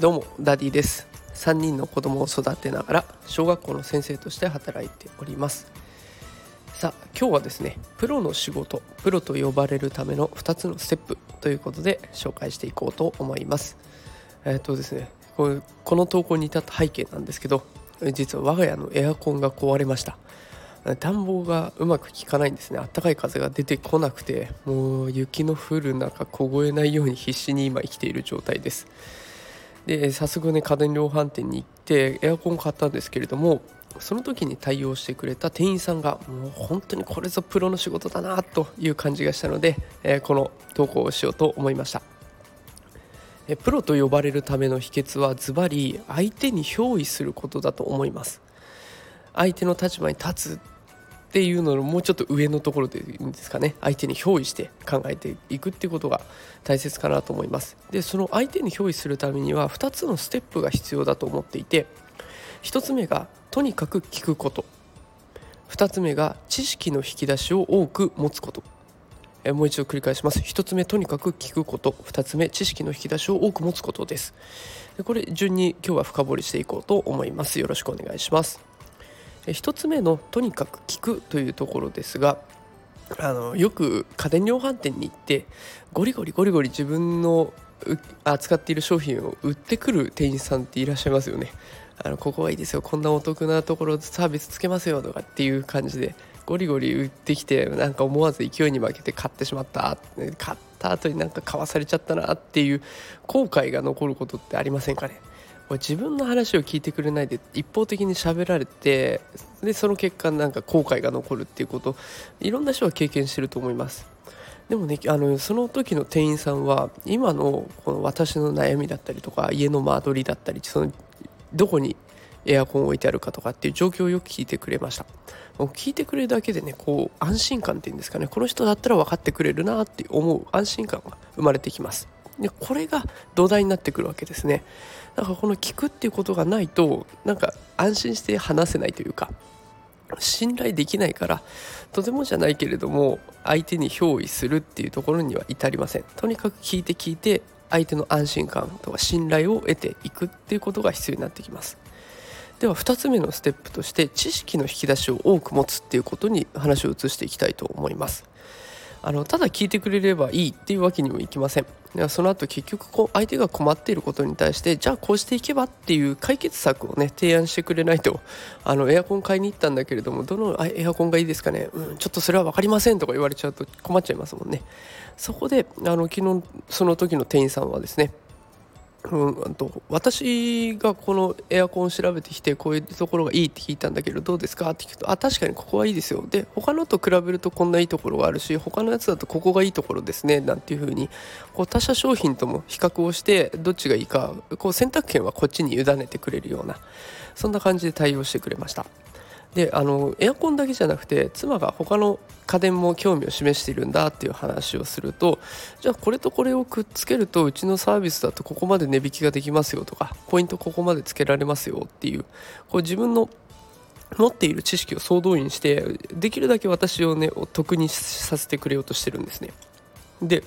どうもダディです。3人の子供を育てながら小学校の先生として働いております。さあ今日はですねプロの仕事プロと呼ばれるための2つのステップということで紹介していこうと思います。えっ、とですねこの投稿に至った背景なんですけど実は我が家のエアコンが壊れました。暖房がうまく効かないんですね。暖かい風が出てこなくてもう雪の降る中凍えないように必死に今生きている状態です。で早速ね家電量販店に行ってエアコン買ったんですけれどもその時に対応してくれた店員さんがもう本当にこれぞプロの仕事だなという感じがしたので、えー、この投稿をしようと思いました、えプロと呼ばれるための秘訣はズバリ相手に憑依することだと思います。相手の立場に立つっていうののもうちょっと上のところでいいんですかね。相手に憑依して考えていくっていうことが大切かなと思います。でその相手に憑依するためには2つのステップが必要だと思っていて1つ目がとにかく聞くこと。2つ目が知識の引き出しを多く持つこと。えもう一度繰り返します。1つ目とにかく聞くこと。2つ目知識の引き出しを多く持つことです。これ順に今日は深掘りしていこうと思います。よろしくお願いします。1つ目のとにかく聞くというところですがあのよく家電量販店に行ってゴリゴリゴリゴリ自分の扱っている商品を売ってくる店員さんっていらっしゃいますよね。あのここはいいですよこんなお得なところサービスつけますよとかっていう感じでゴリゴリ売ってきてなんか思わず勢いに負けて買ってしまった買った後になんか買わされちゃったなっていう後悔が残ることってありませんかね？自分の話を聞いてくれないで一方的に喋られてでその結果なんか後悔が残るっていうこといろんな人は経験してると思います。でもねあのその時の店員さんは今のこの私の悩みだったりとか家の間取りだったりそのどこにエアコン置いてあるかとかっていう状況をよく聞いてくれました。もう聞いてくれるだけでねこう安心感っていうんですかねこの人だったら分かってくれるなって思う安心感が生まれてきます。でこれが土台になってくるわけですね。だからこの聞くっていうことがないとなんか安心して話せないというか信頼できないからとてもじゃないけれども相手に憑依するっていうところには至りません。とにかく聞いて聞いて相手の安心感とか信頼を得ていくっていうことが必要になってきます。では2つ目のステップとして知識の引き出しを多く持つっていうことに話を移していきたいと思います。あのただ聞いてくれればいいっていうわけにもいきません。その後結局こう相手が困っていることに対してじゃあこうしていけばっていう解決策をね提案してくれないと あのエアコン買いに行ったんだけれどもどのエアコンがいいですかね、うん、ちょっとそれは分かりませんとか言われちゃうと困っちゃいますもんね。そこであの昨日その時の店員さんはですねうん、と私がこのエアコンを調べてきてこういうところがいいって聞いたんだけどどうですか？って聞くとあ確かにここはいいですよで他のと比べるとこんないいところがあるし他のやつだとここがいいところですねなんていう風にこう他社商品とも比較をしてどっちがいいかこう選択権はこっちに委ねてくれるようなそんな感じで対応してくれました。であのエアコンだけじゃなくて妻が他の家電も興味を示しているんだっていう話をするとじゃあこれとこれをくっつけるとうちのサービスだとここまで値引きができますよとかポイントここまでつけられますよっていうこう自分の持っている知識を総動員してできるだけ私をね得にさせてくれようとしてるんですね。で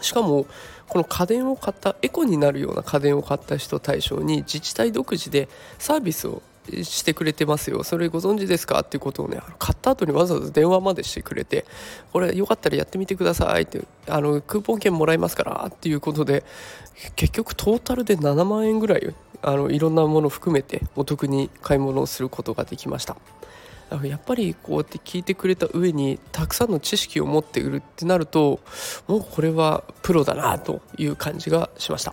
しかもこの家電を買ったエコになるような家電を買った人対象に自治体独自でサービスをしてくれてますよ。それご存知ですか？っていうことをね買った後にわざわざ電話までしてくれてこれよかったらやってみてくださいってあのクーポン券もらえますからっていうことで結局トータルで7万円ぐらいあのいろんなもの含めてお得に買い物をすることができました。やっぱりこうやって聞いてくれた上にたくさんの知識を持っているってなるともうこれはプロだなという感じがしました。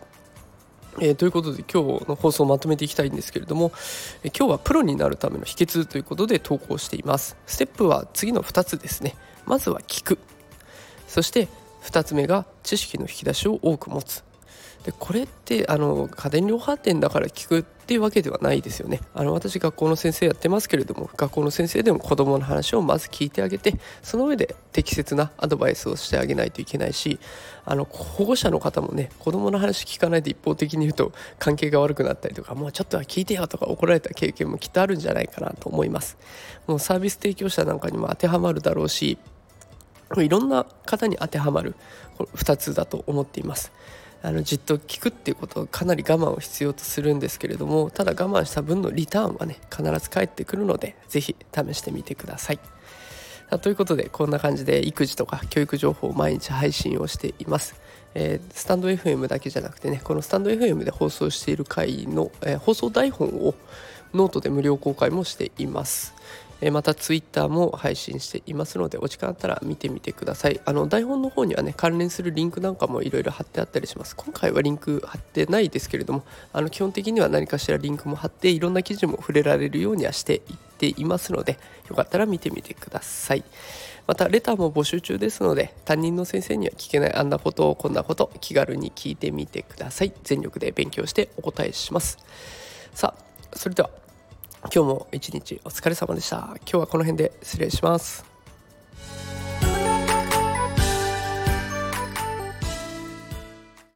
えー、ということで今日の放送をまとめていきたいんですけれども、えー、今日はプロになるための秘訣ということで投稿しています。ステップは次の2つですね。まずは聞く。そして2つ目が知識の引き出しを多く持つ。でこれってあの家電量販店だから聞くっていうわけではないですよね。あの私学校の先生やってますけれども学校の先生でも子どもの話をまず聞いてあげてその上で適切なアドバイスをしてあげないといけないしあの保護者の方もね子どもの話聞かないで一方的に言うと関係が悪くなったりとかもうちょっとは聞いてよとか怒られた経験もきっとあるんじゃないかなと思います。もうサービス提供者なんかにも当てはまるだろうしいろんな方に当てはまる2つだと思っています。あのじっと聞くっていうことはかなり我慢を必要とするんですけれどもただ我慢した分のリターンはね必ず返ってくるので是非試してみてください。ということでこんな感じで育児とか教育情報を毎日配信をしています、えー、スタンド FM だけじゃなくてねこのスタンド FM で放送している回の、えー、放送台本をノートで無料公開もしています。えまた Twitter も配信していますのでお時間あったら見てみてください。あの台本の方にはね関連するリンクなんかもいろいろ貼ってあったりします。今回はリンク貼ってないですけれどもあの基本的には何かしらリンクも貼っていろんな記事も触れられるようにはしていっていますのでよかったら見てみてください。またレターも募集中ですので担任の先生には聞けないあんなことをこんなこと気軽に聞いてみてください。全力で勉強してお答えします。さあそれでは。今日も一日お疲れ様でした。今日はこの辺で失礼します。